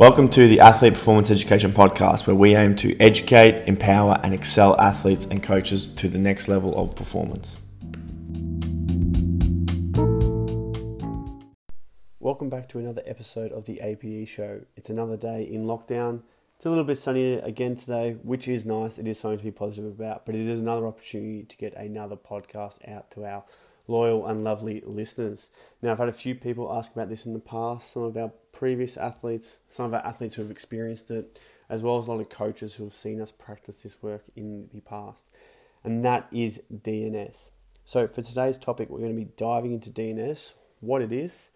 Welcome to the Athlete Performance Education Podcast, where we aim to educate, empower, and excel athletes and coaches to the next level of performance. Welcome back to another episode of the APE Show. It's another day in lockdown. It's a little bit sunnier again today, which is nice. It is something to be positive about, but it is another opportunity to get another podcast out to our loyal and lovely listeners. Now, I've had a few people ask about this in the past, some of our previous athletes, some of our athletes who have experienced it, as well as a lot of coaches who have seen us practice this work in the past, and that is DNS. So, for today's topic, we're going to be diving into DNS, what it is,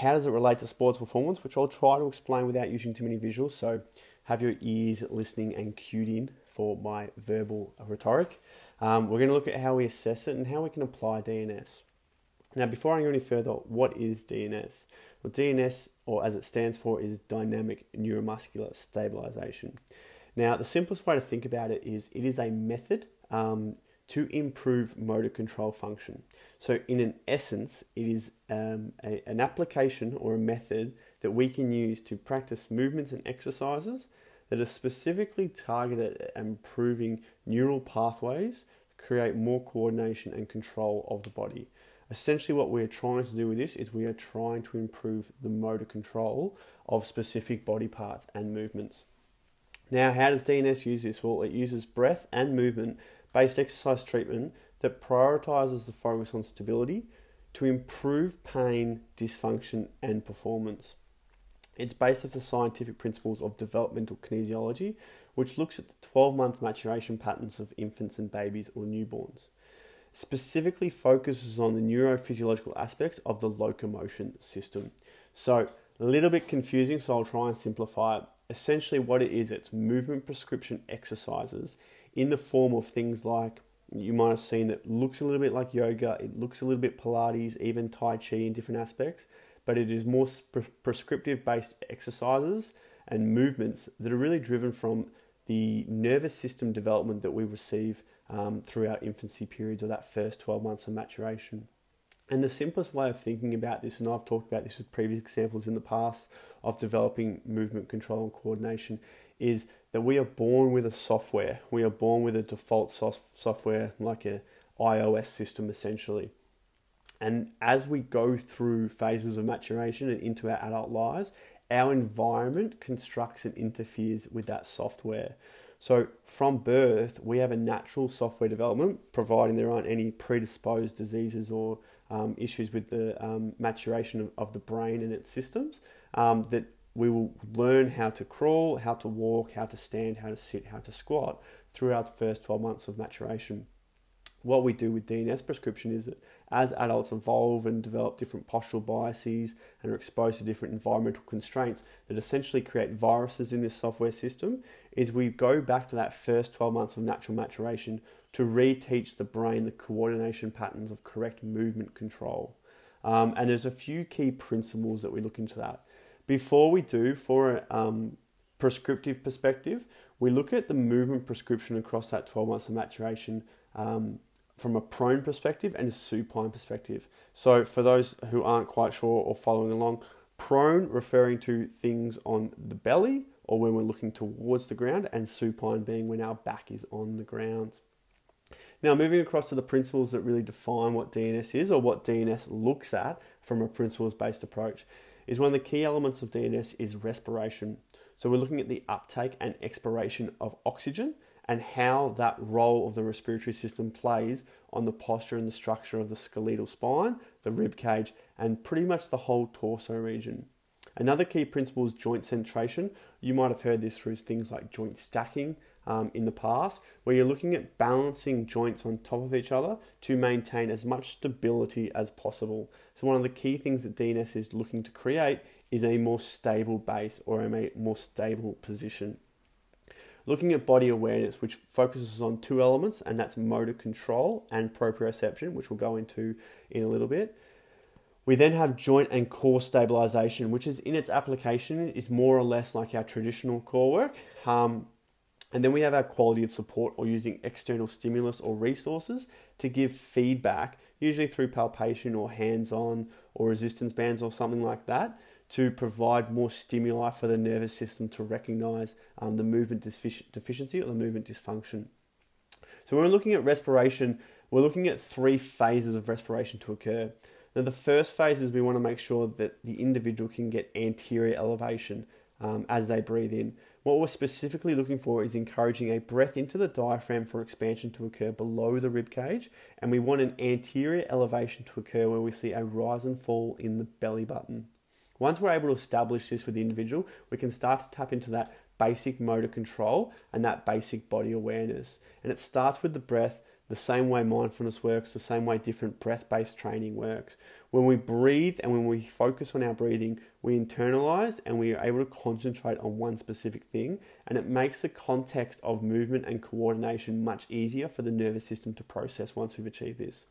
how does it relate to sports performance, which I'll try to explain without using too many visuals. So, have your ears listening and cued in for my verbal rhetoric. Um, we're going to look at how we assess it and how we can apply DNS. Now, before I go any further, what is DNS? Well, DNS, or as it stands for, is Dynamic Neuromuscular Stabilization. Now, the simplest way to think about it is it is a method um, to improve motor control function. So, in an essence, it is um, a, an application or a method that we can use to practice movements and exercises that are specifically targeted at improving neural pathways, to create more coordination and control of the body. Essentially, what we're trying to do with this is we are trying to improve the motor control of specific body parts and movements. Now, how does DNS use this? Well, it uses breath and movement based exercise treatment that prioritizes the focus on stability to improve pain, dysfunction, and performance. It's based off the scientific principles of developmental kinesiology, which looks at the 12 month maturation patterns of infants and babies or newborns. Specifically focuses on the neurophysiological aspects of the locomotion system. So, a little bit confusing, so I'll try and simplify it. Essentially, what it is, it's movement prescription exercises in the form of things like you might have seen that looks a little bit like yoga, it looks a little bit Pilates, even Tai Chi in different aspects but it is more prescriptive based exercises and movements that are really driven from the nervous system development that we receive um, through our infancy periods or that first 12 months of maturation. And the simplest way of thinking about this, and I've talked about this with previous examples in the past of developing movement control and coordination, is that we are born with a software. We are born with a default software like a iOS system essentially. And as we go through phases of maturation and into our adult lives, our environment constructs and interferes with that software. So, from birth, we have a natural software development, providing there aren't any predisposed diseases or um, issues with the um, maturation of, of, the brain and its systems, um, that we will learn how to crawl, how to walk, how to stand, how to sit, how to squat throughout the first 12 months of maturation what we do with DNS prescription is that as adults evolve and develop different postural biases and are exposed to different environmental constraints that essentially create viruses in this software system, is we go back to that first 12 months of natural maturation to reteach the brain the coordination patterns of correct movement control. Um, and there's a few key principles that we look into that. Before we do, for a um, prescriptive perspective, we look at the movement prescription across that 12 months of maturation um, from a prone perspective and a supine perspective. So, for those who aren't quite sure or following along, prone referring to things on the belly or when we're looking towards the ground, and supine being when our back is on the ground. Now, moving across to the principles that really define what DNS is or what DNS looks at from a principles based approach, is one of the key elements of DNS is respiration. So, we're looking at the uptake and expiration of oxygen and how that role of the respiratory system plays on the posture and the structure of the skeletal spine, the rib cage, and pretty much the whole torso region. Another key principle is joint centration. You might have heard this through things like joint stacking um, in the past, where you're looking at balancing joints on top of each other to maintain as much stability as possible. So, one of the key things that DNS is looking to create is a more stable base or a more stable position looking at body awareness, which focuses on two elements, and that's motor control and proprioception, which we'll go into in a little bit. We then have joint and core stabilization, which is in its application is more or less like our traditional core work. Um, and then we have our quality of support or using external stimulus or resources to give feedback usually through palpation or hands on or resistance bands or something like that, to provide more stimuli for the nervous system to recognize um, the movement deficiency or the movement dysfunction. So, when we're looking at respiration, we're looking at three phases of respiration to occur. Now, the first phase is we want to make sure that the individual can get anterior elevation um, as they breathe in. What we're specifically looking for is encouraging a breath into the diaphragm for expansion to occur below the rib cage, and we want an anterior elevation to occur where we see a rise and fall in the belly button. Once we're able to establish this with the individual, we can start to tap into that basic motor control and that basic body awareness. And it starts with the breath, the same way mindfulness works, the same way different breath based training works. When we breathe and when we focus on our breathing, we internalize and we are able to concentrate on one specific thing, and it makes the context of movement and coordination much easier for the nervous system to process once we've achieved this.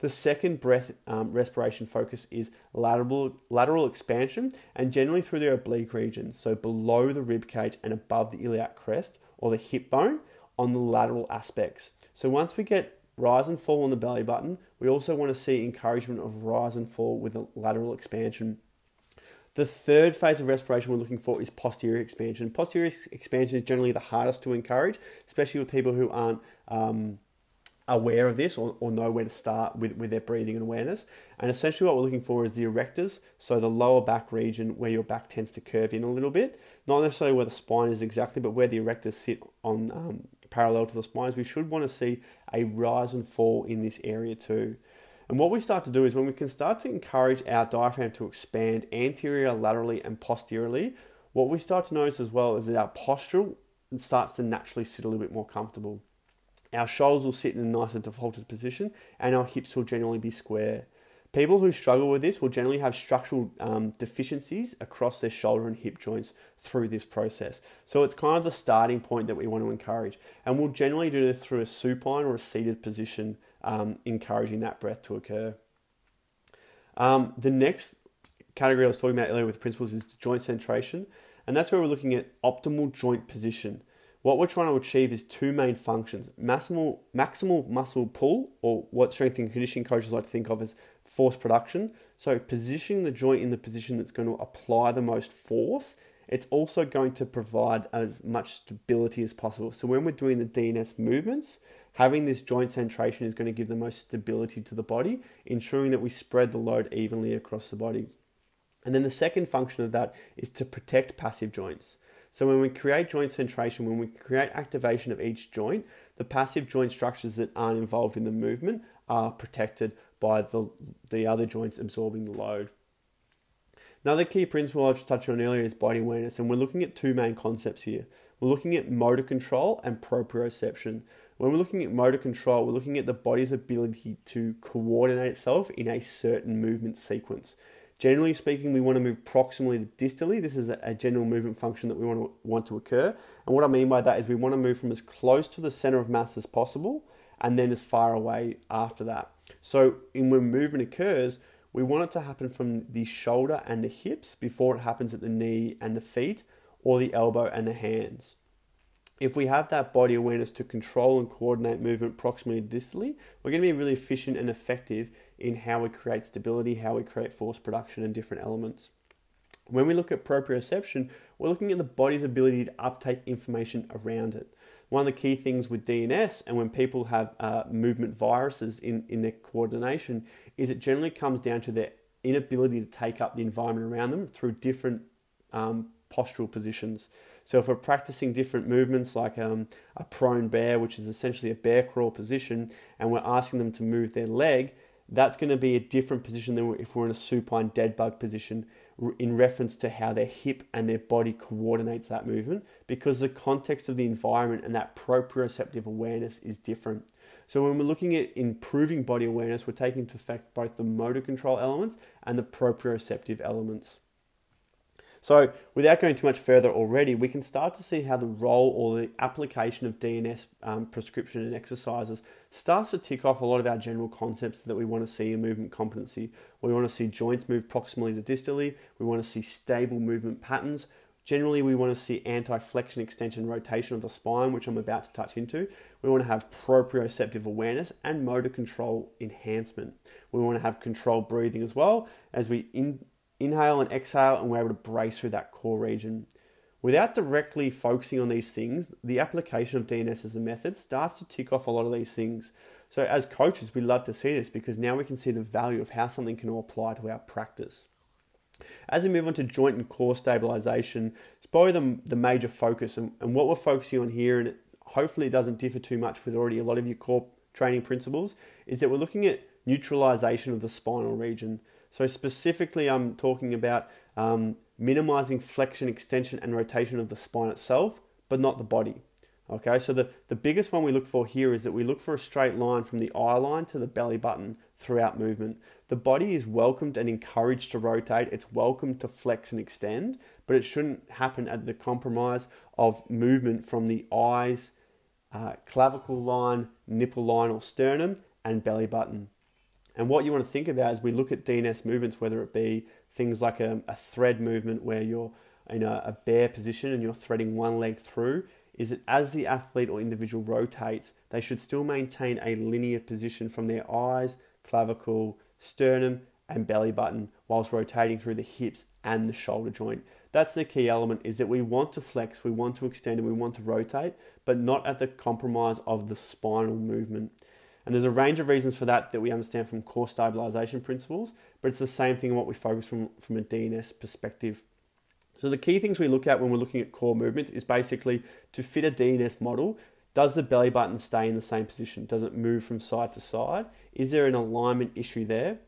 The second breath um, respiration focus is lateral, lateral expansion and generally through the oblique region, so below the rib cage and above the iliac crest or the hip bone on the lateral aspects. So once we get rise and fall on the belly button, we also want to see encouragement of rise and fall with a lateral expansion. The third phase of respiration we're looking for is posterior expansion. Posterior expansion is generally the hardest to encourage, especially with people who aren't um, aware of this or, or know where to start with, with their breathing and awareness. And essentially, what we're looking for is the erectors, so the lower back region where your back tends to curve in a little bit. Not necessarily where the spine is exactly, but where the erectors sit on um, parallel to the spines. We should want to see a rise and fall in this area too. And what we start to do is when we can start to encourage our diaphragm to expand anterior, laterally, and posteriorly, what we start to notice as well is that our posture starts to naturally sit a little bit more comfortable. Our shoulders will sit in a nicer defaulted position and our hips will generally be square. People who struggle with this will generally have structural um, deficiencies across their shoulder and hip joints through this process. So it's kind of the starting point that we want to encourage. And we'll generally do this through a supine or a seated position, um, encouraging that breath to occur. Um, the next category I was talking about earlier with principles is joint centration. And that's where we're looking at optimal joint position. What we're trying to achieve is two main functions maximal, maximal muscle pull, or what strength and conditioning coaches like to think of as force production. So, positioning the joint in the position that's going to apply the most force. It's also going to provide as much stability as possible. So, when we're doing the DNS movements, having this joint centration is going to give the most stability to the body, ensuring that we spread the load evenly across the body. And then the second function of that is to protect passive joints. So when we create joint centration, when we create activation of each joint, the passive joint structures that aren't involved in the movement are protected by the, the other joints absorbing the load. Another key principle I just touched on earlier is body awareness, and we're looking at two main concepts here. We're looking at motor control and proprioception. When we're looking at motor control, we're looking at the body's ability to coordinate itself in a certain movement sequence. Generally speaking, we want to move proximally to distally. This is a general movement function that we want to, want to occur. And what I mean by that is we want to move from as close to the center of mass as possible and then as far away after that. So in when movement occurs, we want it to happen from the shoulder and the hips before it happens at the knee and the feet or the elbow and the hands. If we have that body awareness to control and coordinate movement proximally distally, we're going to be really efficient and effective in how we create stability, how we create force production, and different elements. When we look at proprioception, we're looking at the body's ability to uptake information around it. One of the key things with DNS and when people have uh, movement viruses in, in their coordination is it generally comes down to their inability to take up the environment around them through different um, postural positions. So if we're practicing different movements like um, a prone bear, which is essentially a bear crawl position, and we're asking them to move their leg, that's going to be a different position than if we're in a supine dead bug position in reference to how their hip and their body coordinates that movement because the context of the environment and that proprioceptive awareness is different. So when we're looking at improving body awareness, we're taking into effect both the motor control elements and the proprioceptive elements. So, without going too much further already, we can start to see how the role or the application of DNS um, prescription and exercises starts to tick off a lot of our general concepts that we want to see in movement competency. We want to see joints move proximally to distally, we want to see stable movement patterns. Generally, we want to see anti flexion, extension, rotation of the spine, which I'm about to touch into. We want to have proprioceptive awareness and motor control enhancement. We want to have controlled breathing as well as we in, inhale and exhale, and we're able to brace through that core region. Without directly focusing on these things, the application of DNS as a method starts to tick off a lot of these things. So, as coaches, we love to see this because now we can see the value of how something can all apply to our practice. As we move on to joint and core stabilization, it's probably the, the major focus. And, and what we're focusing on here, and hopefully it doesn't differ too much with already a lot of your core training principles, is that we're looking at neutralization of the spinal region. So, specifically, I'm talking about um, minimizing flexion, extension, and rotation of the spine itself, but not the body. Okay, so the, the biggest one we look for here is that we look for a straight line from the eye line to the belly button throughout movement. The body is welcomed and encouraged to rotate, it's welcome to flex and extend, but it shouldn't happen at the compromise of movement from the eyes, uh, clavicle line, nipple line, or sternum, and belly button. And what you want to think about as we look at DNS movements, whether it be things like a, a thread movement where you're in a, a bear position and you're threading one leg through, is that as the athlete or individual rotates, they should still maintain a linear position from their eyes, clavicle, sternum, and belly button whilst rotating through the hips and the shoulder joint. That's the key element is that we want to flex, we want to extend, and we want to rotate, but not at the compromise of the spinal movement. And there's a range of reasons for that that we understand from core stabilization principles, but it's the same thing in what we focus from, from a DNS perspective. So the key things we look at when we're looking at core movements is basically to fit a DNS model, does the belly button stay in the same position? Does it move from side to side? Is there an alignment issue there?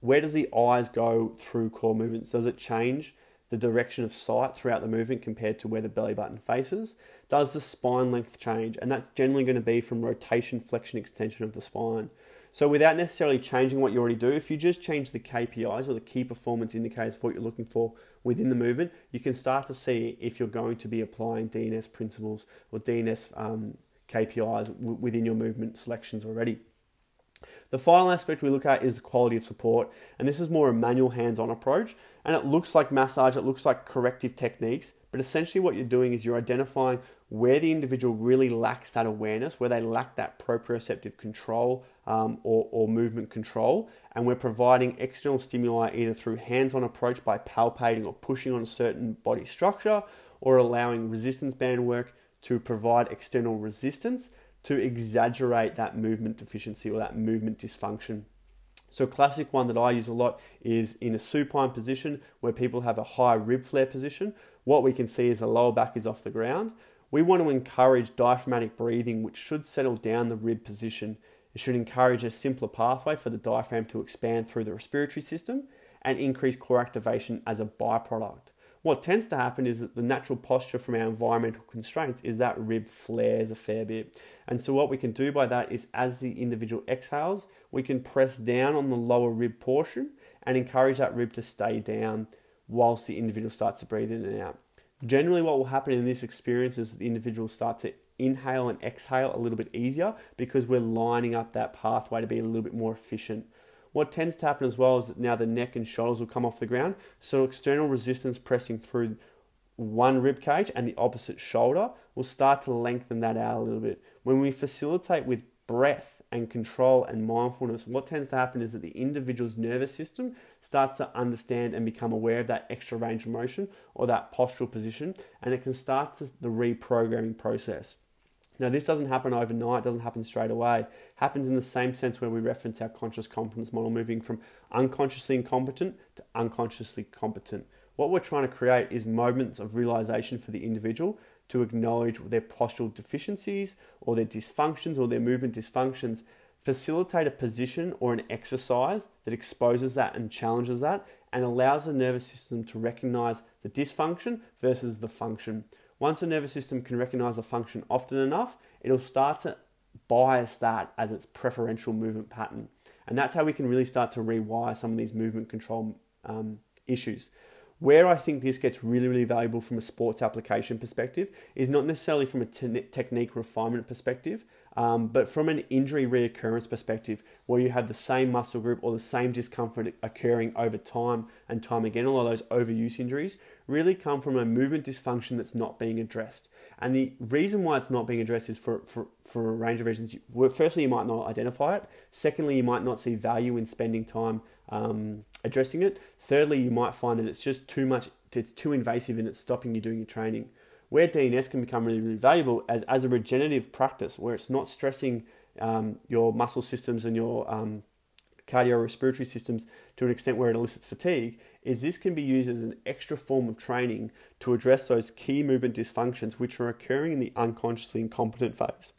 Where does the eyes go through core movements? Does it change the direction of sight throughout the movement compared to where the belly button faces? Does the spine length change? And that's generally going to be from rotation, flexion, extension of the spine. So without necessarily changing what you already do, if you just change the KPIs or the key performance indicators for what you're looking for within the movement, you can start to see if you're going to be applying DNS principles or DNS um, KPIs w- within your movement selections already. The final aspect we look at is the quality of support, and this is more a manual hands on approach. And it looks like massage, it looks like corrective techniques, but essentially what you're doing is you're identifying where the individual really lacks that awareness, where they lack that proprioceptive control um, or, or movement control, and we're providing external stimuli either through hands on approach by palpating or pushing on a certain body structure, or allowing resistance band work to provide external resistance to exaggerate that movement deficiency or that movement dysfunction. So, a classic one that I use a lot is in a supine position where people have a high rib flare position. What we can see is the lower back is off the ground. We want to encourage diaphragmatic breathing, which should settle down the rib position. It should encourage a simpler pathway for the diaphragm to expand through the respiratory system and increase core activation as a byproduct. What tends to happen is that the natural posture from our environmental constraints is that rib flares a fair bit. And so, what we can do by that is as the individual exhales, we can press down on the lower rib portion and encourage that rib to stay down whilst the individual starts to breathe in and out. Generally, what will happen in this experience is the individual start to inhale and exhale a little bit easier because we're lining up that pathway to be a little bit more efficient. What tends to happen as well is that now the neck and shoulders will come off the ground, so external resistance pressing through one rib cage and the opposite shoulder will start to lengthen that out a little bit. When we facilitate with breath and control and mindfulness, what tends to happen is that the individual's nervous system starts to understand and become aware of that extra range of motion or that postural position, and it can start the reprogramming process. Now, this doesn't happen overnight, doesn't happen straight away. It happens in the same sense where we reference our conscious competence model, moving from unconsciously incompetent to unconsciously competent. What we're trying to create is moments of realization for the individual to acknowledge their postural deficiencies or their dysfunctions or their movement dysfunctions, facilitate a position or an exercise that exposes that and challenges that, and allows the nervous system to recognize the dysfunction versus the function. Once the nervous system can recognize a function often enough, it'll start to bias that as its preferential movement pattern. And that's how we can really start to rewire some of these movement control um, issues. Where I think this gets really, really valuable from a sports application perspective is not necessarily from a te- technique refinement perspective. Um, but from an injury reoccurrence perspective, where you have the same muscle group or the same discomfort occurring over time and time again, a lot of those overuse injuries really come from a movement dysfunction that's not being addressed. And the reason why it's not being addressed is for, for, for a range of reasons. Firstly, you might not identify it. Secondly, you might not see value in spending time um, addressing it. Thirdly, you might find that it's just too much, it's too invasive and it's stopping you doing your training. Where DNS can become really, really valuable as, as a regenerative practice, where it's not stressing um, your muscle systems and your um, cardiorespiratory systems to an extent where it elicits fatigue, is this can be used as an extra form of training to address those key movement dysfunctions which are occurring in the unconsciously incompetent phase,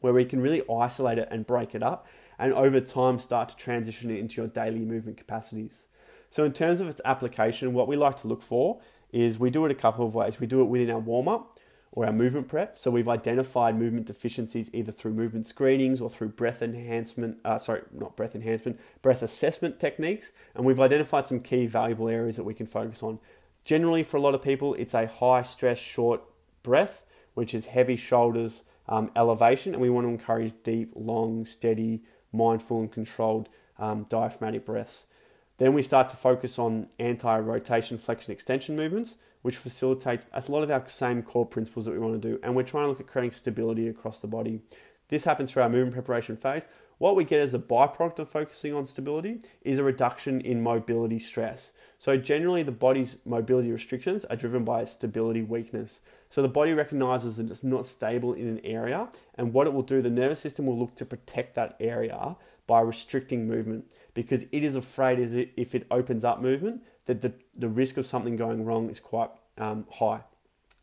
where we can really isolate it and break it up, and over time start to transition it into your daily movement capacities. So, in terms of its application, what we like to look for is we do it a couple of ways. We do it within our warm up, or our movement prep. So we've identified movement deficiencies either through movement screenings or through breath enhancement, uh, sorry, not breath enhancement, breath assessment techniques. And we've identified some key valuable areas that we can focus on. Generally, for a lot of people, it's a high stress, short breath, which is heavy shoulders, um, elevation. And we want to encourage deep, long, steady, mindful, and controlled um, diaphragmatic breaths. Then we start to focus on anti rotation, flexion, extension movements which facilitates a lot of our same core principles that we want to do. And we're trying to look at creating stability across the body. This happens through our movement preparation phase. What we get as a byproduct of focusing on stability is a reduction in mobility stress. So, generally, the body's mobility restrictions are driven by stability weakness. So, the body recognizes that it's not stable in an area, and what it will do, the nervous system will look to protect that area by restricting movement because it is afraid if it opens up movement, that the, the risk of something going wrong is quite um, high.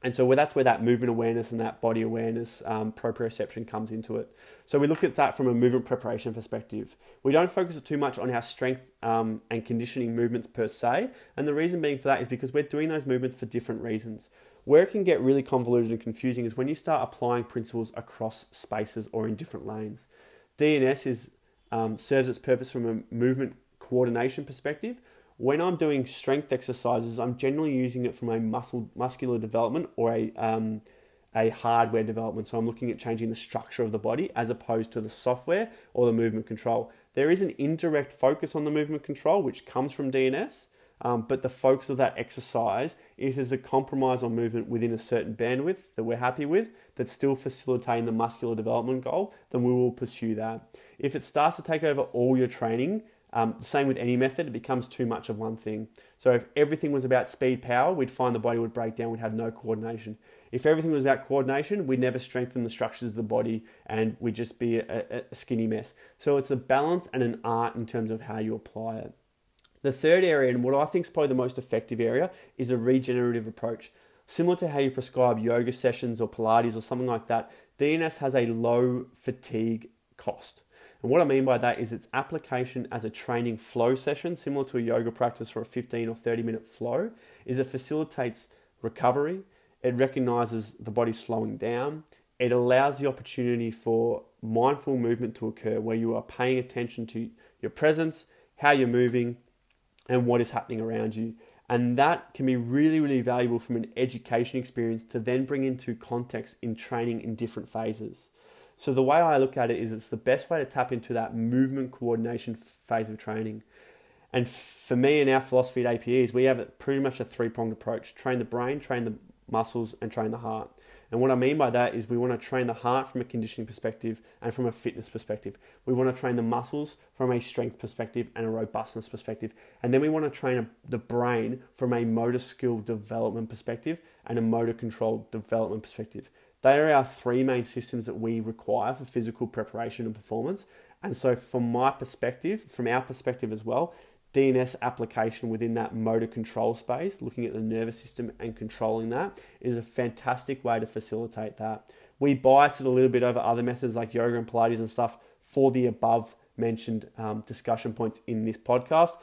And so that's where that movement awareness and that body awareness um, proprioception comes into it. So we look at that from a movement preparation perspective. We don't focus too much on our strength um, and conditioning movements per se. And the reason being for that is because we're doing those movements for different reasons. Where it can get really convoluted and confusing is when you start applying principles across spaces or in different lanes. DNS is, um, serves its purpose from a movement coordination perspective, when I'm doing strength exercises, I'm generally using it from a muscle muscular development or a um, a hardware development. So I'm looking at changing the structure of the body as opposed to the software or the movement control. There is an indirect focus on the movement control, which comes from DNS, um, but the focus of that exercise is there's a compromise on movement within a certain bandwidth that we're happy with that's still facilitating the muscular development goal, then we will pursue that. If it starts to take over all your training, um, same with any method, it becomes too much of one thing. So if everything was about speed power, we'd find the body would break down, we'd have no coordination. If everything was about coordination, we'd never strengthen the structures of the body and we'd just be a, a skinny mess. So it's a balance and an art in terms of how you apply it. The third area, and what I think is probably the most effective area, is a regenerative approach. Similar to how you prescribe yoga sessions or Pilates or something like that, DNS has a low fatigue cost. And what I mean by that is its application as a training flow session, similar to a yoga practice for a 15 or 30 minute flow, is it facilitates recovery, it recognizes the body slowing down, it allows the opportunity for mindful movement to occur where you are paying attention to your presence, how you're moving, and what is happening around you. And that can be really, really valuable from an education experience to then bring into context in training in different phases. So the way I look at it is it's the best way to tap into that movement coordination phase of training. And for me and our philosophy at APE is we have pretty much a three pronged approach train the brain, train the muscles, and train the heart. And what I mean by that is we want to train the heart from a conditioning perspective and from a fitness perspective. We want to train the muscles from a strength perspective and a robustness perspective. And then we want to train the brain from a motor skill development perspective and a motor control development perspective. They are our three main systems that we require for physical preparation and performance. And so, from my perspective, from our perspective as well, DNS application within that motor control space, looking at the nervous system and controlling that, is a fantastic way to facilitate that. We bias it a little bit over other methods like yoga and Pilates and stuff for the above mentioned um, discussion points in this podcast.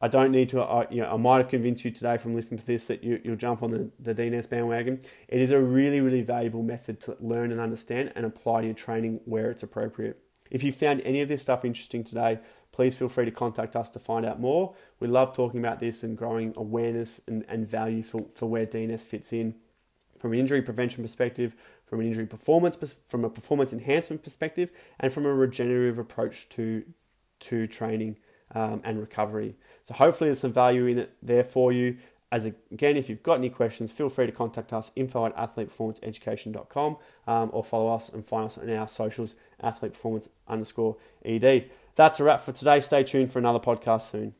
I don't need to, uh, you know, I might have convinced you today from listening to this that you, will jump on the, the DNS bandwagon. It is a really, really valuable method to learn and understand and apply to your training where it's appropriate. If you found any of this stuff interesting today, please feel free to contact us to find out more. We love talking about this and growing awareness and, and value for, for where DNS fits in from an injury prevention perspective, from an injury performance, from a performance enhancement perspective, and from a regenerative approach to to training um, and recovery. So hopefully there's some value in it there for you. As again, if you've got any questions, feel free to contact us info at athleteperformanceeducation.com um, or follow us and find us on our socials, athlete performance underscore ed. That's a wrap for today. Stay tuned for another podcast soon.